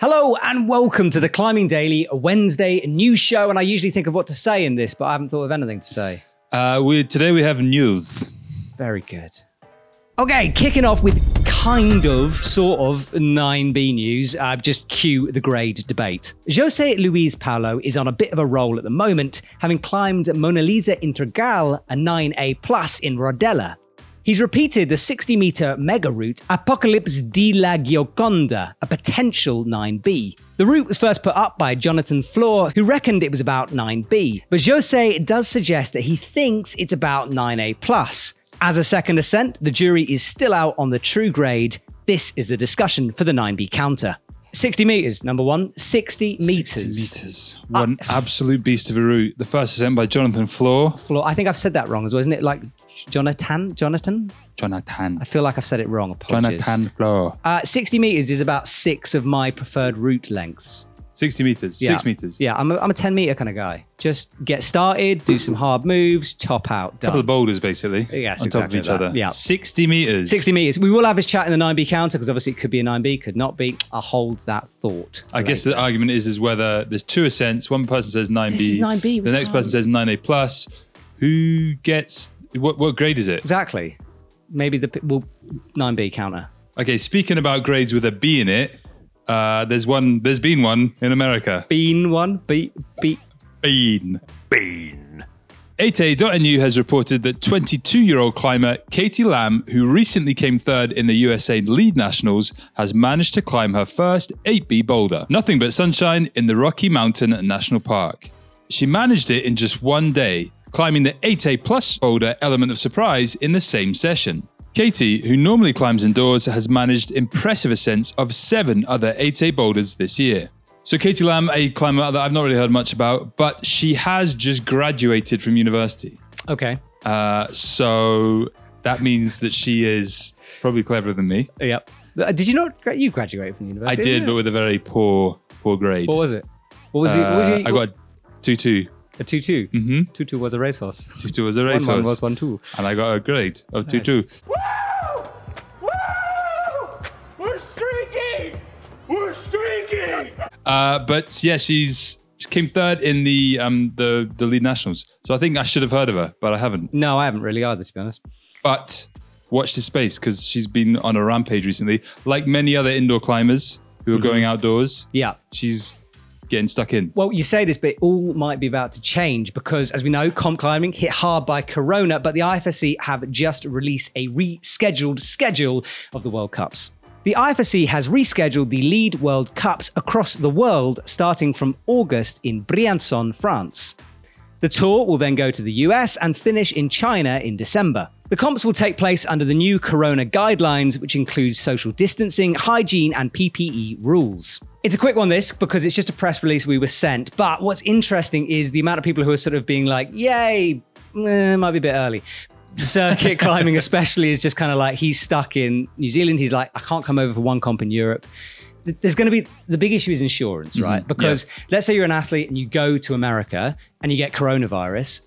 Hello and welcome to the Climbing Daily, a Wednesday news show. And I usually think of what to say in this, but I haven't thought of anything to say. Uh, we today we have news. Very good. Okay, kicking off with kind of, sort of 9B news. Uh, just cue the grade debate. Jose Luis Palao is on a bit of a roll at the moment, having climbed Mona Lisa Integral, a 9A plus in Rodellar. He's repeated the 60 meter mega route Apocalypse de la Gioconda, a potential 9B. The route was first put up by Jonathan Flor, who reckoned it was about 9B, but Jose does suggest that he thinks it's about 9A plus. As a second ascent, the jury is still out on the true grade. This is the discussion for the 9B counter. 60 meters, number one. 60 meters. 60 meters. One absolute beast of a route. The first ascent by Jonathan Flor. Floor. I think I've said that wrong as well, isn't it? Like Jonathan? Jonathan? Jonathan. I feel like I've said it wrong. Apologies. Jonathan Flor. Uh, 60 meters is about six of my preferred route lengths. 60 meters. Yeah. Six meters. Yeah, I'm a, I'm a 10 meter kind of guy. Just get started, do some hard moves, top out, done. Couple of boulders basically. Yes, on top of exactly each that. other. Yeah. 60 meters. 60 meters. We will have this chat in the 9B counter because obviously it could be a 9B, could not be. I'll hold that thought. I guess the argument is is whether there's two ascents. One person says 9B. This is 9B, The next can't- person says 9A plus. Who gets what? What grade is it? Exactly. Maybe the well, 9B counter. Okay. Speaking about grades with a B in it, uh, there's one. There's been one in America. Bean one. B, B. Bean. Bean. 8A.nu has reported that 22 year old climber Katie Lamb, who recently came third in the USA Lead Nationals, has managed to climb her first 8B boulder. Nothing but sunshine in the Rocky Mountain National Park. She managed it in just one day, climbing the 8A plus boulder element of surprise in the same session. Katie, who normally climbs indoors, has managed impressive ascents of seven other 8A boulders this year. So Katie Lamb, a climber that I've not really heard much about, but she has just graduated from university. Okay. Uh, so that means that she is probably cleverer than me. Yep. Uh, Did you not? gra- You graduated from I university? did, didn't but you? with a very poor, poor grade. What was it? What was it? What was Uh, it? I got two two. A two two. Mm-hmm. Two two was a racehorse. Two two was a One racehorse, one was one two. and I got a grade of two Nice. two. We're streaking! We're streaking! Uh, but yeah, she's she came third in the um the the lead nationals. So I think I should have heard of her, but I haven't. No, I haven't really either, to be honest. But watch this space because she's been on a rampage recently. Like many other indoor climbers who are going outdoors, Yeah. she's getting stuck in. Well, you say this, but it all might be about to change because, as we know, comp climbing hit hard by Corona, but the IFSC have just released a rescheduled schedule of the World Cups. The IFSC has rescheduled the lead World Cups across the world starting from August in Briançon, France. The tour will then go to the US and finish in China in December. The comps will take place under the new Corona guidelines, which includes social distancing, hygiene, and PPE rules. It's a quick one, this, because it's just a press release we were sent. But what's interesting is the amount of people who are sort of being like, yay, eh, might be a bit early. Circuit climbing, especially, is just kind of like he's stuck in New Zealand. He's like, I can't come over for one comp in Europe there's going to be the big issue is insurance, right? Because let's say you're an athlete and you go to America and you get coronavirus,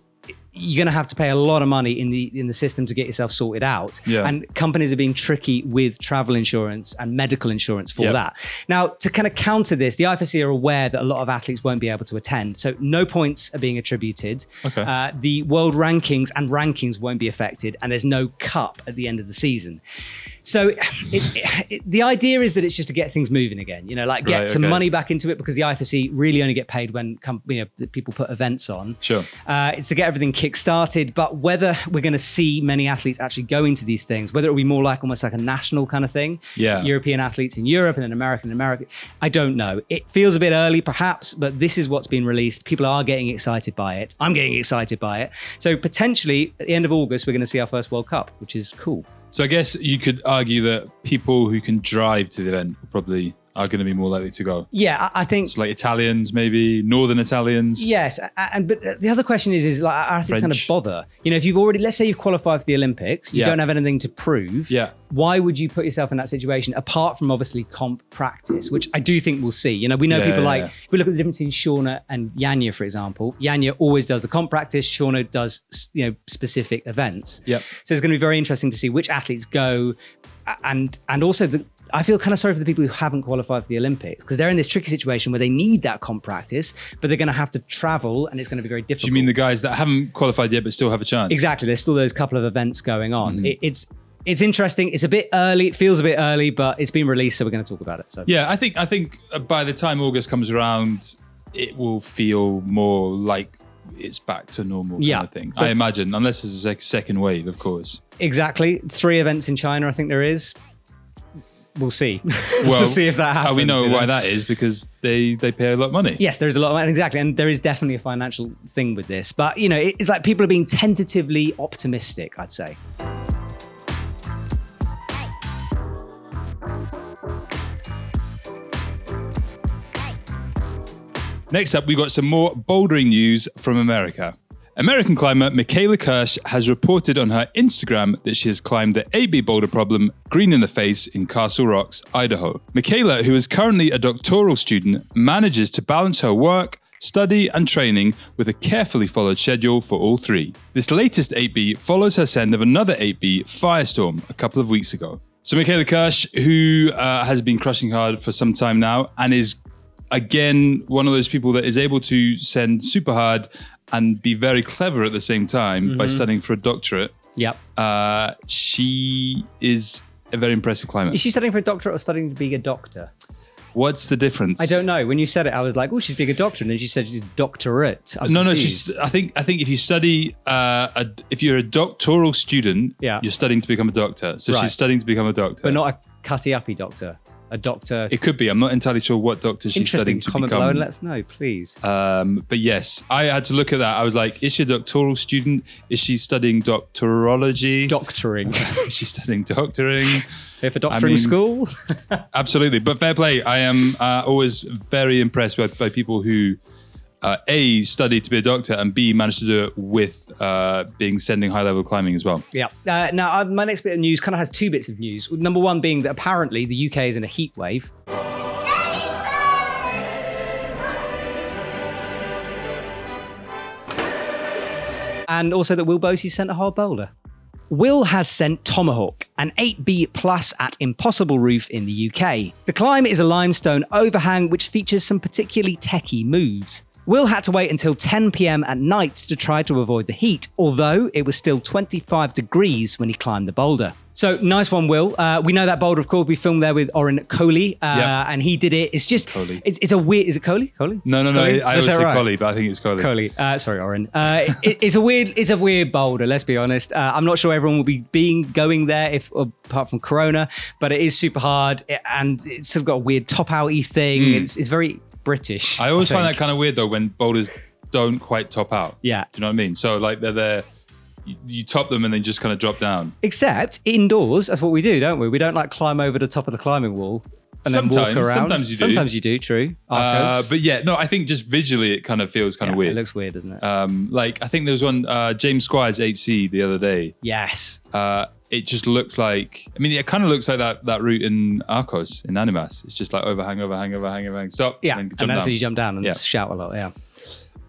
you're going to have to pay a lot of money in the in the system to get yourself sorted out. Yeah. And companies are being tricky with travel insurance and medical insurance for Yeah. that. Now, to kind of counter this, the IFSC are aware that a lot of athletes won't be able to attend, so no points are being attributed. Okay. Uh, the world rankings and rankings won't be affected, and there's no cup at the end of the season. So it, it, it- the idea is that it's just to get things moving again. You know, like get Right, some okay. money back into it because the IFSC really only get paid when com- you know people put events on. Sure. Uh, it's to get everything kick-started, but whether we're going to see many athletes actually go into these things, whether it will be more like almost like a national kind of thing, Yeah. European athletes in Europe and then American in America, I don't know. It feels a bit early, perhaps, but this is what's been released. People are getting excited by it. I'm getting excited by it. So potentially at the end of August, we're going to see our first World Cup, which is cool. So I guess you could argue that people who can drive to the event probably are going to be more likely to go. Yeah, I, I think. So like Italians, maybe Northern Italians. Yes, and but the other question is, is like, are athletes kind of bother? You know, if you've already, let's say you've qualified for the Olympics, you Yeah. don't have anything to prove. Yeah. Why would you put yourself in that situation apart from obviously comp practice, which I do think we'll see. You know, we know Yeah, people yeah, like if we look at the difference between Shauna and Janja, for example. Janja always does the comp practice. Shauna does you know specific events. Yeah. So it's going to be very interesting to see which athletes go, and and also the. I feel kind of sorry for the people who haven't qualified for the Olympics because they're in this tricky situation where they need that comp practice, but they're going to have to travel and it's going to be very difficult. Do you mean the guys that haven't qualified yet but still have a chance? Exactly. There's still those couple of events going on. It, it's it's interesting. It's a bit early. It feels a bit early, but it's been released, so we're going to talk about it. So Yeah, I think I think uh, by the time August comes around, it will feel more like it's back to normal kind Yeah, of thing. I imagine, unless there's a second wave, of course. exactly, three events in China. I think there is. We'll see. Well, we'll see if that happens. We know why that is because they they pay a lot of money. Yes, there is a lot of money exactly, and there is definitely a financial thing with this. But you know, it's like people are being tentatively optimistic. I'd say. Next up, we got some more bouldering news from America. American climber Michaela Kiersch has reported on her Instagram that she has climbed the AB boulder problem green in the face in Castle Rocks, Idaho. Michaela, who is currently a doctoral student, manages to balance her work, study, and training with a carefully followed schedule for all three. This latest 8B follows her send of another 8B, Firestorm, a couple of weeks ago. So, Michaela Kiersch, who uh, has been crushing hard for some time now and is again one of those people that is able to send super hard and be very clever at the same time by studying for a doctorate. Yep. Uh, she is a very impressive climber. Is she studying for a doctorate or studying to be a doctor? What's the difference? I don't know. When you said it, I was like, "Oh, she's being a doctor," and then she said she's doctorate. I'm No, no. She's. I think. I think if you study, uh, a, if you're a doctoral student, Yeah. you're studying to become a doctor. So Right. she's studying to become a doctor. but not a cutty uppy doctor. A doctor. It could be. I'm not entirely sure what doctor she's studying Interesting. to Comment become. below and let us know, please. Um, but yes, I had to look at that. I was like, is she a doctoral student? Is she studying doctorology? Doctoring. is she studying doctoring? Here for doctoring mean- school. Absolutely. But fair play. I am uh, always very impressed by, by people who, uh, A, studied to be a doctor, and B, managed to do it with uh, being sending high level climbing as well. Yeah. Uh, now, uh, my next bit of news kind of has two bits of news. Number one being that apparently the UK is in a heat wave. And also that Will Bosi sent a hard boulder. Will has sent Tomahawk, an 8B plus at Impossible Roof in the UK. The climb is a limestone overhang which features some particularly techie moves. Will had to wait until 10 pm at night to try to avoid the heat, although it was still 25 degrees when he climbed the boulder. So nice one, Will. Uh, we know that boulder, of course. We filmed there with Oren Coley, uh, Yep. and he did it. It's just, Coley. it's, it's a weird. Is it Coley? Coley? No, no, no. Coley? I always say right? Collie, but I think it's Coley. Coley. Uh, sorry, Oren. Uh, it, it's a weird. It's a weird boulder. Let's be honest. Uh, I'm not sure everyone will be being going there if apart from Corona, but it is super hard and it's sort of got a weird top outy thing. It's it's very British. I always find that kind of weird though when boulders don't quite top out. Yeah. Do you know what I mean? So like they're there, you, you top them and then just kind of drop down. Except indoors, that's what we do, don't we? We don't like climb over the top of the climbing wall and then walk around. sometimes you do. Sometimes you do. True. Uh, but yeah, no, I think just visually it kind of feels kind Yeah, of weird. It looks weird, doesn't it? um, like I think there was one uh, James Squire's 8C the other day. yes. Uh, it just looks like I mean it kind of looks like that that route in Arcos in Animas. It's just like overhang, overhang, overhang, overhang. Stop. Yeah, and and, that's down. you jump down and Yeah. shout a lot. Yeah.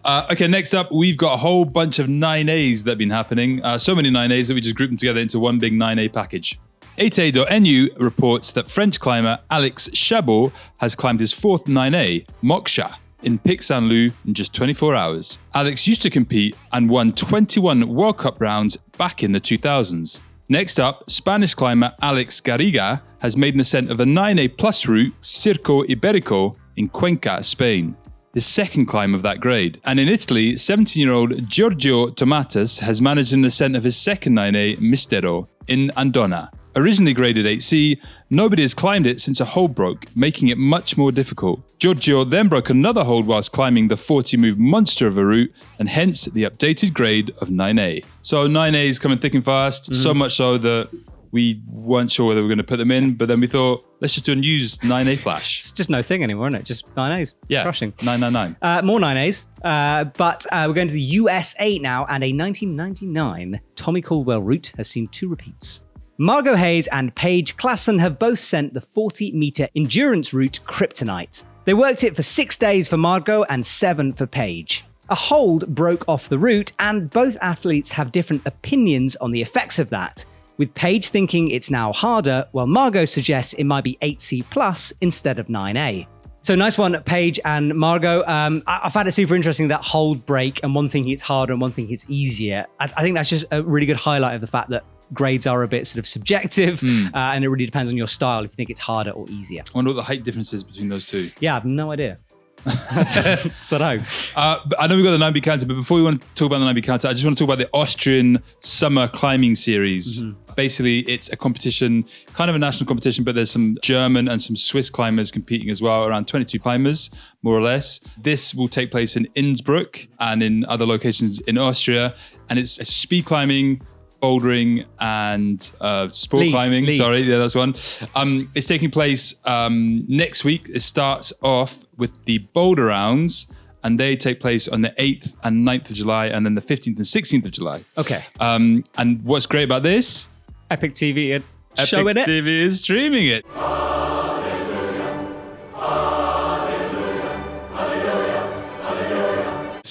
Uh, okay, next up, we've got a whole bunch of 9As that have been happening. Uh, so many 9As that we just grouped them together into one big 9A package. 8A.nu reports that French climber Alex Chabot has climbed his fourth 9A, Moksha, in Pic Saint Loup in just 24 hours. Alex used to compete and won 21 World Cup rounds back in the 2000s. Next up, Spanish climber Alex Garriga has made an ascent of a 9A plus route, Circo Iberico, in Cuenca, Spain his second climb of that grade. And in Italy, 17 year old Giorgio Tomatis has managed an ascent of his second 9A, Mistero, in Andonno. Originally graded 8C, nobody has climbed it since a hold broke, making it much more difficult. Giorgio then broke another hold whilst climbing the 40 move monster of a route, and hence the updated grade of 9A. So 9A is coming thick and fast, so much so that we weren't sure whether we were going to put them in, but then we thought, let's just do a news 9A flash. It's just no thing anymore, isn't it? Just nine A's. Yeah, Crushing. 999. Uh, more 9As, uh, but uh, we're going to the USA now, and a 1999 Tommy Caldwell route has seen two repeats. Margot Hayes and Paige Claassen have both sent the 40 meter endurance route Kryptonite. They worked it for six days for Margot and seven for Paige. A hold broke off the route, and both athletes have different opinions on the effects of that. with Paige thinking it's now harder, while Margot suggests it might be 8C plus instead of 9A. So nice one, Paige and Margot. Um, I, I found it super interesting that hold break and one thinking it's harder and one thinking it's easier. I, I think that's just a really good highlight of the fact that grades are a bit sort of subjective uh, and it really depends on your style if you think it's harder or easier. I wonder what the height difference is between those two. Yeah, I have no idea. Don't know. Uh, I know we've got the 9B counter, but before we want to talk about the 9B counter, I just want to talk about the Austrian Summer Climbing Series. Basically, it's a competition, kind of a national competition, but there's some German and some Swiss climbers competing as well, around 22 climbers, more or less. This will take place in Innsbruck and in other locations in Austria. And it's a speed climbing, bouldering, and uh, sport Lead, climbing. lead. Sorry, yeah, that's one. Um, it's taking place um, next week. It starts off with the boulder rounds, and they take place on the 8th and 9th of July, and then the 15th and 16th of July. Okay. Um, and what's great about this? Epic TV showing Epic it. TV is streaming it.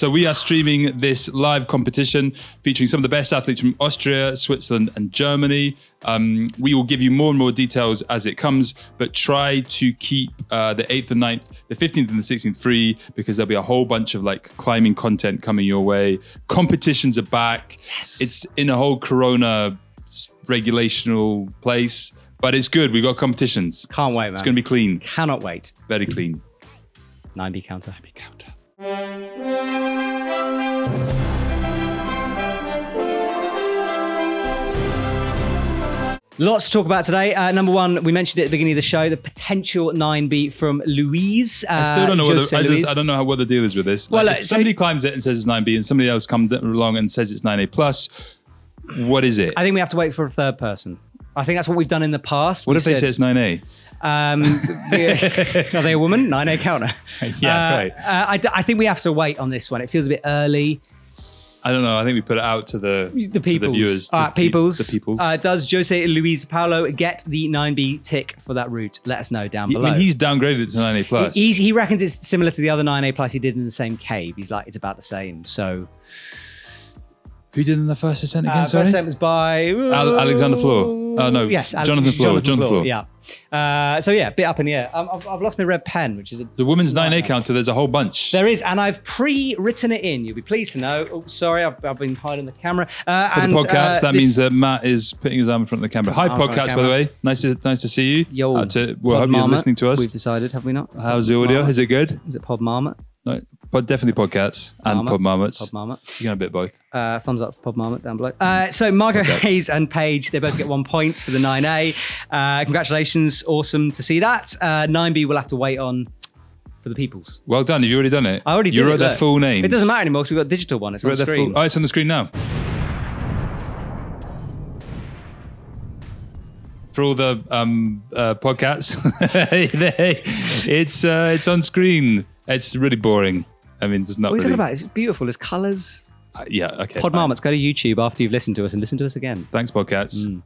So we are streaming this live competition featuring some of the best athletes from Austria, Switzerland, and Germany. Um, we will give you more and more details as it comes, but try to keep uh, the 8th and 9th, the 15th and the 16th free because there'll be a whole bunch of like climbing content coming your way. Competitions are back. Yes. It's in a whole Corona regulational place, but it's good. We got competitions. Can't wait, man. It's going to be clean, Cannot wait. very clean. 9B counter. Counter. Lots to talk about today. Uh, number one, we mentioned it at the beginning of the show, the potential 9B from Louise. Uh, I still don't know what the, I, just, I don't know how, what the deal is with this. Well, Like, uh, if so- somebody climbs it and says it's 9B, and somebody else comes along and says it's 9A plus, what is it? I think we have to wait for a third person. I think that's what we've done in the past. what We if they say it's 9A? Um, the- are they a woman? 9A counter. Yeah, Uh, right. uh, I, d- I think we have to wait on this one. It feels a bit early. I don't know. I think we put it out to the The to peoples. the viewers. Right, peoples. The peoples. Uh, does Jose Luis Palao get the 9B tick for that route? Let us know down I below. mean, he's downgraded it to 9A plus. He's, he reckons it's similar to the other 9A plus he did in the same cave. He's like, it's about the same. So, Who did in the first ascent again? uh, sorry. first sent was by Al- Alexander Floor. Oh, no, yes, Jonathan Flor, Jonathan Flor. Yeah. Uh, so yeah, bit up in the air. Um, I've, I've lost my red pen, which is a, the women's 9A counter, there's a whole bunch. there is, and I've pre-written it in. You'll be pleased to know. Oh, sorry, I've, I've been hiding the camera. Uh, For and, the podcast, uh, that means that Matt is putting his arm in front of the camera. Hi, arm in front of the podcast, by the way. Nice to nice to see you. Yo, Uh, to, well, hope you're listening to us. We've decided, have we not? How's the audio? Marmot. Is it good? Is it Pod Marmot? No, pod, definitely podcasts and Marmot. pod marmots. Pod Marmot. You can a bit both. Uh, thumbs up for Pod Marmot down below. Uh, so Margot Congrats. Hayes and Paige, they both get one point for the 9A. Uh, congratulations, awesome to see that. Uh, 9B will have to wait on for the peoples. Well done. You've you already done it? I already You did wrote it, their look. full name. It doesn't matter anymore because we've got a digital one. It's You on their screen. full- oh, it's on the screen now. For all the um, uh, podcasts, it's uh, it's on screen. It's really boring. I mean, it's not What are you really. talking about? It's beautiful. It's colours. Uh, yeah, okay. Pod fine. Marmots, go to YouTube after you've listened to us and listen to us again. Thanks, podcasts. Mm.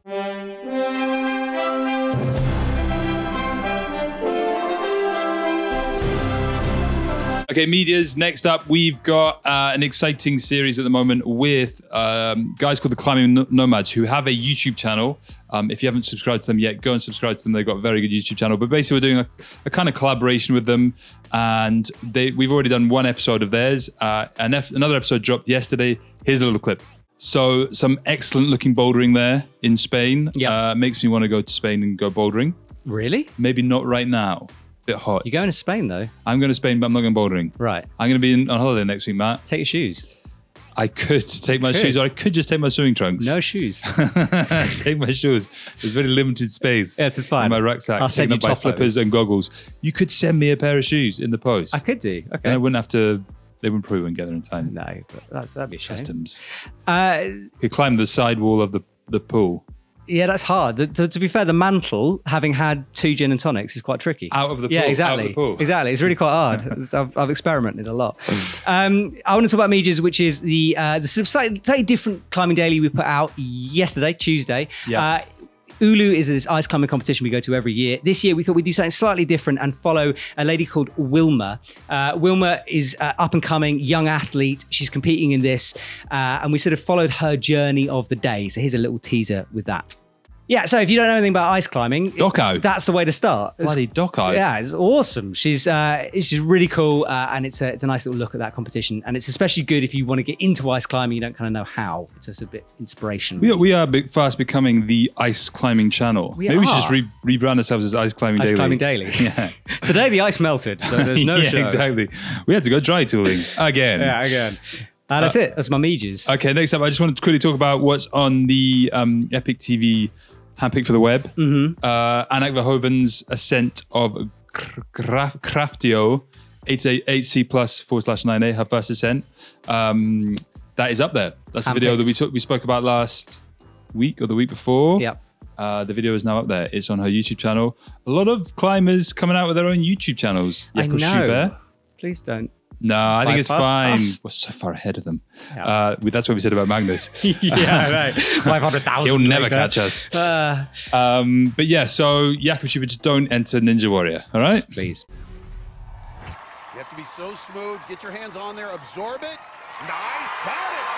Okay, medias. Next up, we've got uh, an exciting series at the moment with um, guys called the Climbing Nomads who have a YouTube channel. Um, if you haven't subscribed to them yet, go and subscribe to them. They've got a very good YouTube channel. But basically, we're doing a, a kind of collaboration with them, and they we've already done one episode of theirs. Uh, and ef- another episode dropped yesterday. Here's a little clip. So some excellent looking bouldering there in Spain. Yeah. uh, makes me want to go to Spain and go bouldering. Really? Maybe not right now. Bit hot. You're going to Spain though? I'm going to Spain, but I'm not going bouldering. Right. I'm going to be in, on holiday next week, Matt. Take your shoes. I could take my shoes, or I could just take my swimming trunks. No shoes. take my shoes. There's very limited space. Yes, it's fine. In my rucksack, I'll send you top flippers and goggles. You could send me a pair of shoes in the post, I could do. Okay. And I wouldn't have to. They wouldn't probably wouldn't get there in time. No, but that's, that'd be a shame. Customs. Uh, Could climb the side wall of the the pool yeah, that's hard. The- to, to be fair, the mantle, having had two gin and tonics, is quite tricky. out of the yeah, pool. exactly. Out of the pool. Exactly. It's really quite hard. I've, I've experimented a lot. Um, I want to talk about Medias, which is the uh, the sort of slightly, slightly different climbing daily we put out yesterday, Tuesday. Yeah. Uh, Ulu is this ice climbing competition we go to every year. This year, we thought we'd do something slightly different and follow a lady called Wilma. Uh, Wilma is uh, up and coming young athlete. She's competing in this, uh, and we sort of followed her journey of the day. So here's a little teaser with that. Yeah, so if you don't know anything about ice climbing, Docco. that's the way to start. Bloody Doco. Yeah, it's awesome. She's uh, she's really cool, uh, and it's a it's a nice little look at that competition, and it's especially good if you want to get into ice climbing, you don't kind of know how. It's just a bit inspirational. We are, we are fast becoming the ice climbing channel. We Maybe we should just re- rebrand ourselves as Ice Climbing daily. ice Daily. climbing daily. Yeah. Today the ice melted, so there's no yeah, show. exactly. We had to go dry tooling again. Yeah, again. Uh, that's it. That's my meges. Okay, next up, I just wanted to quickly talk about what's on the um, Epic TV handpick for the web. Mm-hmm. Uh, Anak Verhoeven's Ascent of Craftio, 8C plus forward slash 9A, her first ascent. Um, that is up there. That's the video that we, took, we spoke about last week or the week before. Yep. Uh, the video is now up there. It's on her YouTube channel. A lot of climbers coming out with their own YouTube channons. I know. Schubert. Please don't. No, I think it's Bypass fine. us. We're so far ahead of them. Yeah. Uh, we- that's what we said about Magnus. yeah, right. Five hundred thousand. He'll never catch us. Uh, Um, but yeah, so Jakob Schubert, just don't enter Ninja Warrior. All right. please. You have to be so smooth. Get your hands on there, absorb it. Nice, had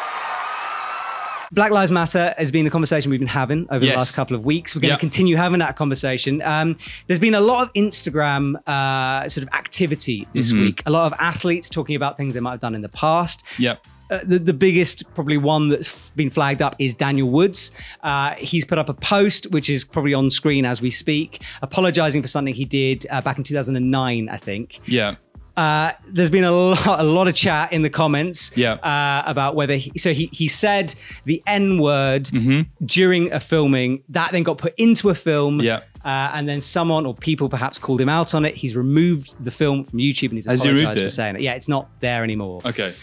Black Lives Matter has been the conversation we've been having over Yes. the last couple of weeks. We're going to continue having that conversation. Um, there's been a lot of Instagram uh, sort of activity this Mm-hmm. week. A lot of athletes talking about things they might have done in the past. Yep. Uh, the, the biggest, probably one that's been flagged up is Daniel Woods. Uh, he's put up a post, which is probably on screen as we speak, apologizing for something he did uh, back in 2009, I think. Yeah. Uh, there's been a lot, a lot of chat in the comments Yeah. uh, about whether he, so he he said the N word Mm-hmm. during a filming that then got put into a film. Yeah. Uh, and then someone or people perhaps called him out on it. He's removed the film from YouTube and he's Has he apologized for it? saying it. Yeah, it's not there anymore. Okay.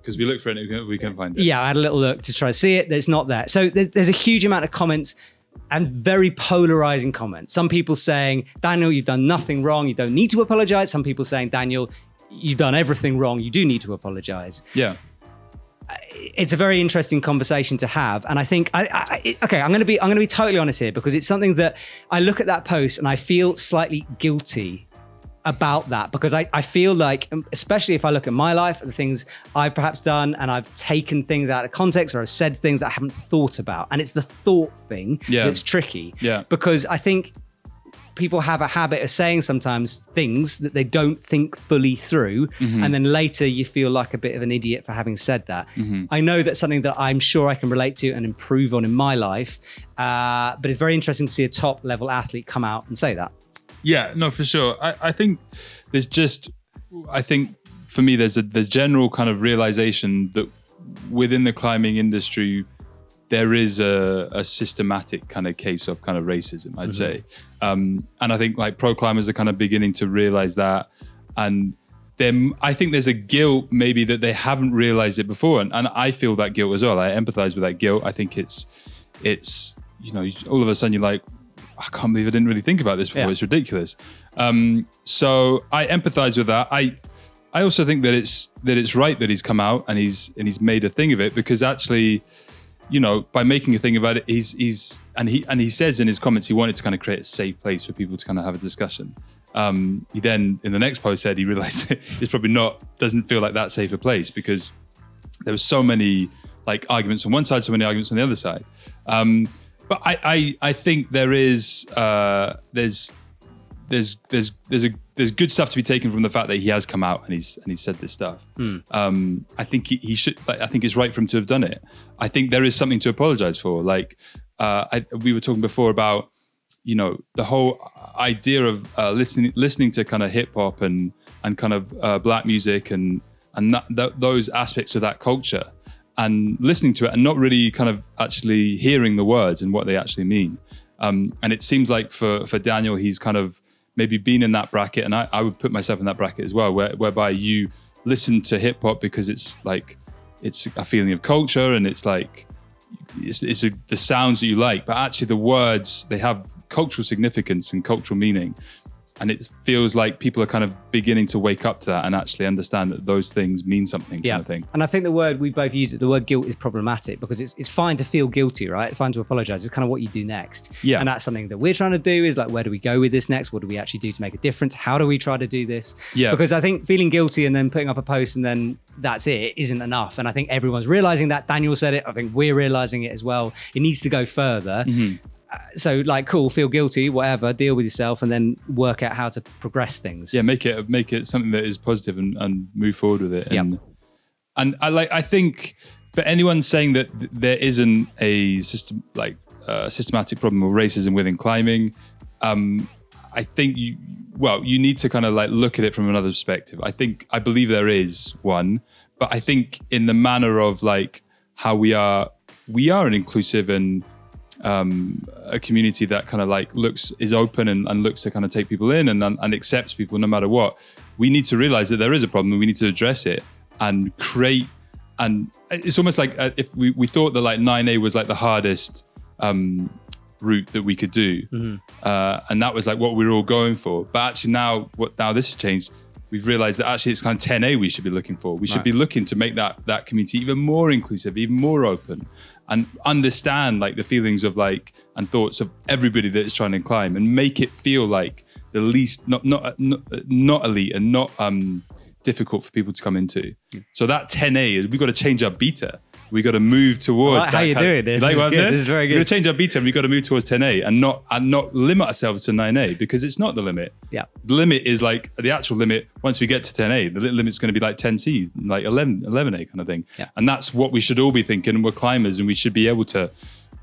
Because we looked for it, we couldn't- find it. Yeah, I had a little look to try to see it. It's not there. So there's a huge amount of comments and very polarizing comments. Some people saying, Daniel, you've done nothing wrong. You don't need to apologize. Some people saying, Daniel, you've done everything wrong. You do need to apologize. Yeah. It's a very interesting conversation to have. And I think, I, I, okay, I'm going to be, I'm going to be totally honest here because it's something that I look at that post and I feel slightly guilty about that because I, I feel like, um, especially if I look at my life and the things I've perhaps done and I've taken things out of context or I've said things that I haven't thought about. And it's the thought thing Yeah. that's tricky. Yeah. Because I think people have a habit of saying sometimes things that they don't think fully through. And then later you feel like a bit of an idiot for having said that. I know that's something that I'm sure I can relate to and improve on in my life. Uh, but it's very interesting to see a top level athlete come out and say that. Yeah, no, for sure. I, I think there's just, I think for me, there's a the general kind of realization that within the climbing industry, there is a, a systematic kind of case of kind of racism, I'd say. Um, and I think like pro climbers are kind of beginning to realize that. And then I think there's a guilt maybe that they haven't realized it before. And, and I feel that guilt as well. I empathize with that guilt. I think it's, it's, you know, all of a sudden you're like, I can't believe I didn't really think about this before. Yeah. It's ridiculous. Um, so I empathize with that. I I also think that it's that it's right that he's come out and he's and he's made a thing of it because actually, you know, by making a thing about it, he's he's and he and he says in his comments he wanted to kind of create a safe place for people to kind of have a discussion. Um, he then in the next post said he realized it's probably not doesn't feel like that safe a place because there were so many like arguments on one side, so many arguments on the other side. Um, but I, I, I think there is uh, there's there's there's there's a there's good stuff to be taken from the fact that he has come out and he's and he's said this stuff. Um, I think he, he should. Like, I think it's right for him to have done it. I think there is something to apologize for. Like uh, I, we were talking before about you know the whole idea of uh, listening listening to kind of hip hop and and kind of uh, black music and and that, that, those aspects of that culture and listening to it and not really kind of actually hearing the words and what they actually mean. Um, and it seems like for for Daniel, he's kind of maybe been in that bracket, and I, I would put myself in that bracket as well, where, whereby you listen to hip hop because it's like it's a feeling of culture and it's like it's, it's a, the sounds that you like, but actually the words they have cultural significance and cultural meaning. And it feels like people are kind of beginning to wake up to that and actually understand that those things mean something. Yeah. Kind of thing. And I think the word we both use, it, the word guilt is problematic because it's it's fine to feel guilty, right? It's fine to apologize. It's kind of what you do next. Yeah. And that's something that we're trying to do is like, where do we go with this next? What do we actually do to make a difference? How do we try to do this? Yeah. Because I think feeling guilty and then putting up a post and then that's it isn't enough. And I think everyone's realizing that. Daniel said it. I think we're realizing it as well. It needs to go further. Mm-hmm. So like cool, feel guilty, whatever, deal with yourself, and then work out how to progress things. yeah make it make it something that is positive and, and move forward with it Yep. and and i like i think for anyone saying that there isn't a system like uh, systematic problem of racism within climbing um i think you well you need to kind of like look at it from another perspective i think i believe there is one but i think in the manner of like how we are we are an inclusive and um, a community that kind of like looks is open and, and looks to kind of take people in and, and accepts people no matter what. We need to realize that there is a problem and we need to address it and create. And it's almost like uh, if we, we thought that like 9A was like the hardest um, route that we could do, uh, and that was like what we were all going for. But actually now, what now this has changed. We've realized that actually it's kind of 10A we should be looking for. We should Right. be looking to make that that community even more inclusive, even more open, and understand like the feelings of like and thoughts of everybody that is trying to climb, and make it feel like the least not not not, not elite and not um difficult for people to come into. So that 10A is we've got to change our beta. We got to move towards. Like how you're kind- doing this. You like is good. doing? This is very good. We're gonna good. change our beta and we've got to move towards 10A and not and not limit ourselves to 9A because it's not the limit. Yeah. The limit is like the actual limit. Once we get to 10A, the li- limit's going to be like 10C, like 11, 11A kind of thing. Yeah. And that's what we should all be thinking. We're climbers and we should be able to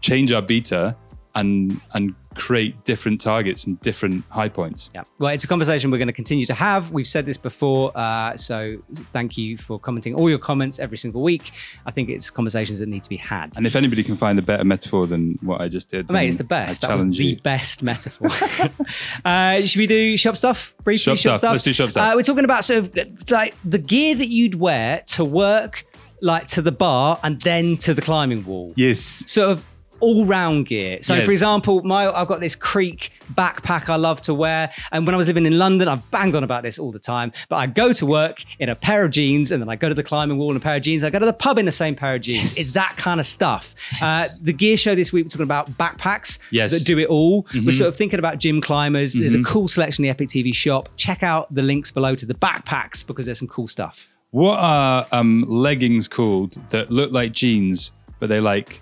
change our beta and and create different targets and different high points. Yeah. Well, it's a conversation we're going to continue to have. We've said this before. Uh, so thank you for commenting all your comments every single week. I think it's conversations that need to be had. And if anybody can find a better metaphor than what I just did, Mate, it's the best. I That was challenge the you. best metaphor. uh, should we do shop stuff briefly? Shop stuff. Let's do shop stuff. Uh, we're talking about sort of like the gear that you'd wear to work, like to the bar, and then to the climbing wall. Yes. Sort of all-round gear. So, Yes. for example, my I've got this Creek backpack I love to wear, and when I was living in London, I've banged on about this all the time. But I go to work in a pair of jeans, and then I go to the climbing wall in a pair of jeans. I go to the pub in the same pair of jeans. It's that kind of stuff. Uh, the gear show this week we're talking about backpacks Yes. that do it all. We're sort of thinking about gym climbers. There's a cool selection in the Epic TV shop. Check out the links below to the backpacks because there's some cool stuff. What are um, leggings called that look like jeans, but they like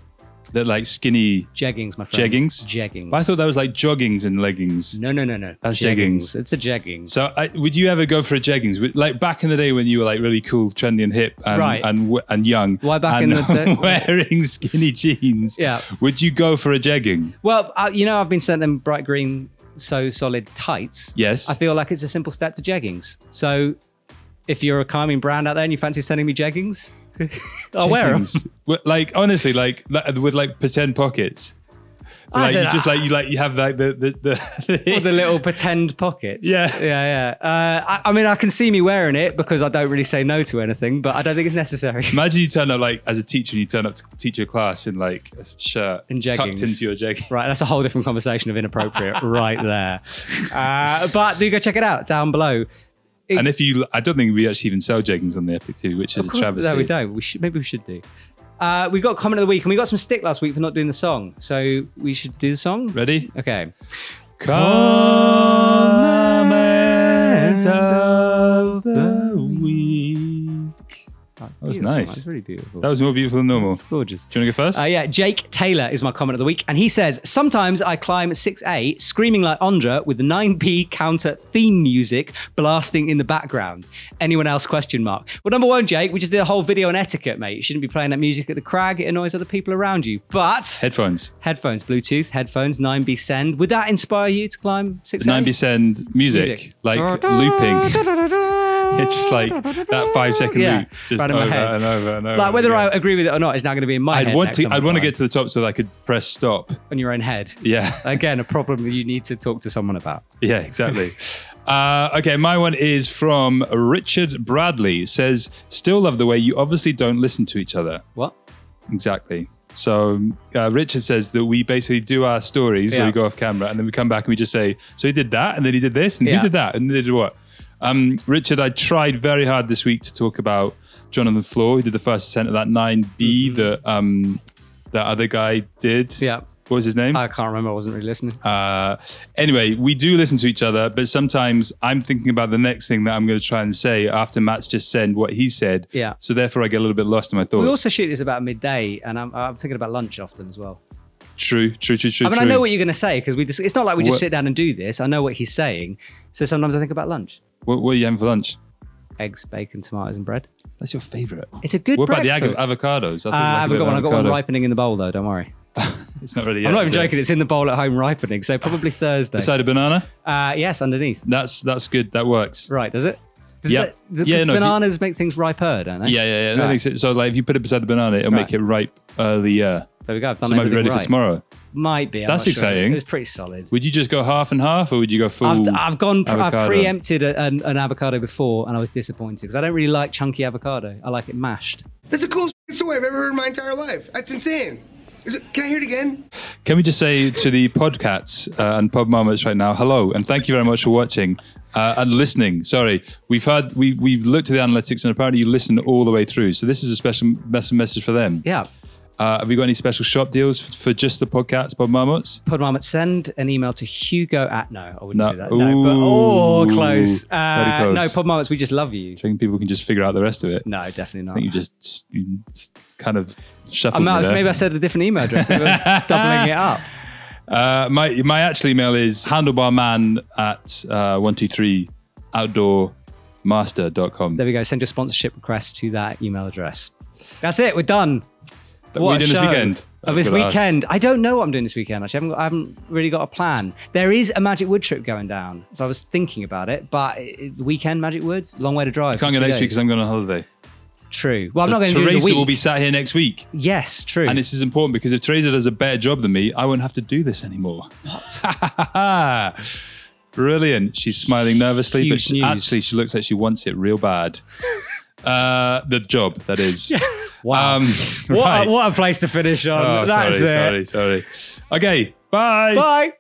they're like skinny? Jeggings, my friend. Jeggings? Jeggings. I thought that was like joggings and leggings. No, no, no, no. That's jeggings. It's a jeggings. So, I, would you ever go for a jeggings? Would- Like back in the day when you were like really cool, trendy, and hip, and Right. and, w- and young. Why back and in the day? wearing skinny jeans? Yeah. Would you go for a jegging? Well, uh, you know, I've been sent them bright green, so solid tights. Yes. I feel like it's a simple step to jeggings. So if you're a climbing brand out there and you fancy sending me jeggings, Wear them. Like honestly, like with like pretend pockets. I Like you don't just know. like you like you have like the the, the, the little pretend pockets. Yeah. Yeah, yeah. Uh, I, I mean, I can see me wearing it because I don't really say no to anything, but I don't think it's necessary. Imagine you turn up like as a teacher, and you turn up to teach your class in like a shirt tucked jeggings. into your jeggings. Right, that's a whole different conversation of inappropriate right there. Uh, but do go check it out down below. And if you, I don't think we actually even sell jeggings on the Epic too, which is a course, travesty. no, we don't. We should, maybe we should do. Uh, we got comment of the week, and we got some stick last week for not doing the song. So we should do the song. Ready? Okay. Comment of the. That was nice. That's really beautiful. That was more beautiful than normal. It's gorgeous. Do you want to go first? Uh, yeah, Jake Taylor is my comment of the week, and he says sometimes I climb 6A screaming like Ondra with the 9B counter theme music blasting in the background. Anyone else? Question mark. Well, number one, Jake, we just did a whole video on etiquette, mate. You shouldn't be playing that music at the crag; it annoys other people around you. But Headphones. headphones, Bluetooth headphones, 9B send. Would that inspire you to climb 6A? 9B send music, Music. like looping. Yeah, just like that five second Yeah, loop, just in my head. and over and over. Like whether I agree with it or not is now going to be in my I'd head. want to. I'd want to get to the top so that I could press stop. on your own head. Yeah. Again, a problem you need to talk to someone about. Yeah, exactly. uh, okay, my one is from Richard Bradley. It says, "Still love the way you obviously don't listen to each other." What? Exactly. So uh, Richard says that we basically do our stories where we go off camera, and then we come back and we just say, "So he did that, and then he did this, and Yeah. who did that, and they did what?" Um, Richard, I tried very hard this week to talk about Jonathan Flor, who did the first ascent of that 9B that um, that other guy did. Mm-hmm. Yeah. What was his name? I can't remember. I wasn't really listening. Uh, anyway, we do listen to each other, but sometimes I'm thinking about the next thing that I'm going to try and say after Matt's just said what he said. Yeah. So therefore, I get a little bit lost in my thoughts. We also shoot this about midday, and I'm, I'm thinking about lunch often as well. True, true, true, true. I mean, true. I know what you're going to say because we. Just, it's not like we just What- sit down and do this. I know what he's saying. So sometimes I think about lunch: What, what are you having for lunch? eggs, bacon, tomatoes, and bread. That's your favourite. It's a good one. What about the ag- avocados? I, think uh, I haven't got one. I've got one ripening in the bowl though. Don't worry. It's not really. I'm not even is it? joking. It's in the bowl at home ripening. So probably Thursday. Beside a banana. Uh, yes, underneath. That's that's good. That works. Right? Does it? Does Yep. that- does- Yeah, no, if you- bananas make things riper, don't they? Yeah, yeah, yeah. Right. so. So, like, if you put it beside the banana, it'll make it ripe earlier. There we go. I've done So it might be ready right. for tomorrow. Might be. I'm That's not sure. exciting. It was pretty solid. Would you just go half and half, or would you go full? I've, I've gone. I've preempted a, an, an avocado before, and I was disappointed because I don't really like chunky avocado. I like it mashed. That's the coolest story I've ever heard in my entire life. That's insane. Can I hear it again? Can we just say to the podcats uh, and pub marmots right now, hello, and thank you very much for watching uh, and listening. Sorry, we've heard we we've looked at the analytics, and apparently you listen all the way through. So this is a special mes- message for them. Yeah. Uh, have you got any special shop deals for, for just the podcasts, Pod marmots? Pod Marmot, send an email to Hugo at no, I wouldn't No. do that. No, but oh, close. Uh, close. No, Pod Marmots, we just love you. Do you think people can just figure out the rest of it? No, definitely not. I think you just you just kind of shuffled might, maybe I said a different email address. Doubling it up. Uh, my my actual email is handlebarman at uh, 123 outdoormaster.com. There we go. Send your sponsorship request to that email address. That's it. We're done. What are you doing this weekend? Oh, this weekend. I don't know what I'm doing this weekend. Actually, I haven't, got, I haven't really got a plan. There is a Magic Wood trip going down, so I was thinking about it. But it, weekend Magic Wood, long way to drive. Can't go next week because I'm going on holiday. True. Well, I'm not going to Teresa the week. will be sat here next week. yes, true. And this is important because if Teresa does a better job than me, I won't have to do this anymore. What? Brilliant. She's smiling nervously, but she, actually she looks like she wants it real bad. Uh, the job, that is. wow. Um, what, right. a, what a place to finish on. Oh, That's sorry, it. sorry, sorry. Okay, bye. Bye.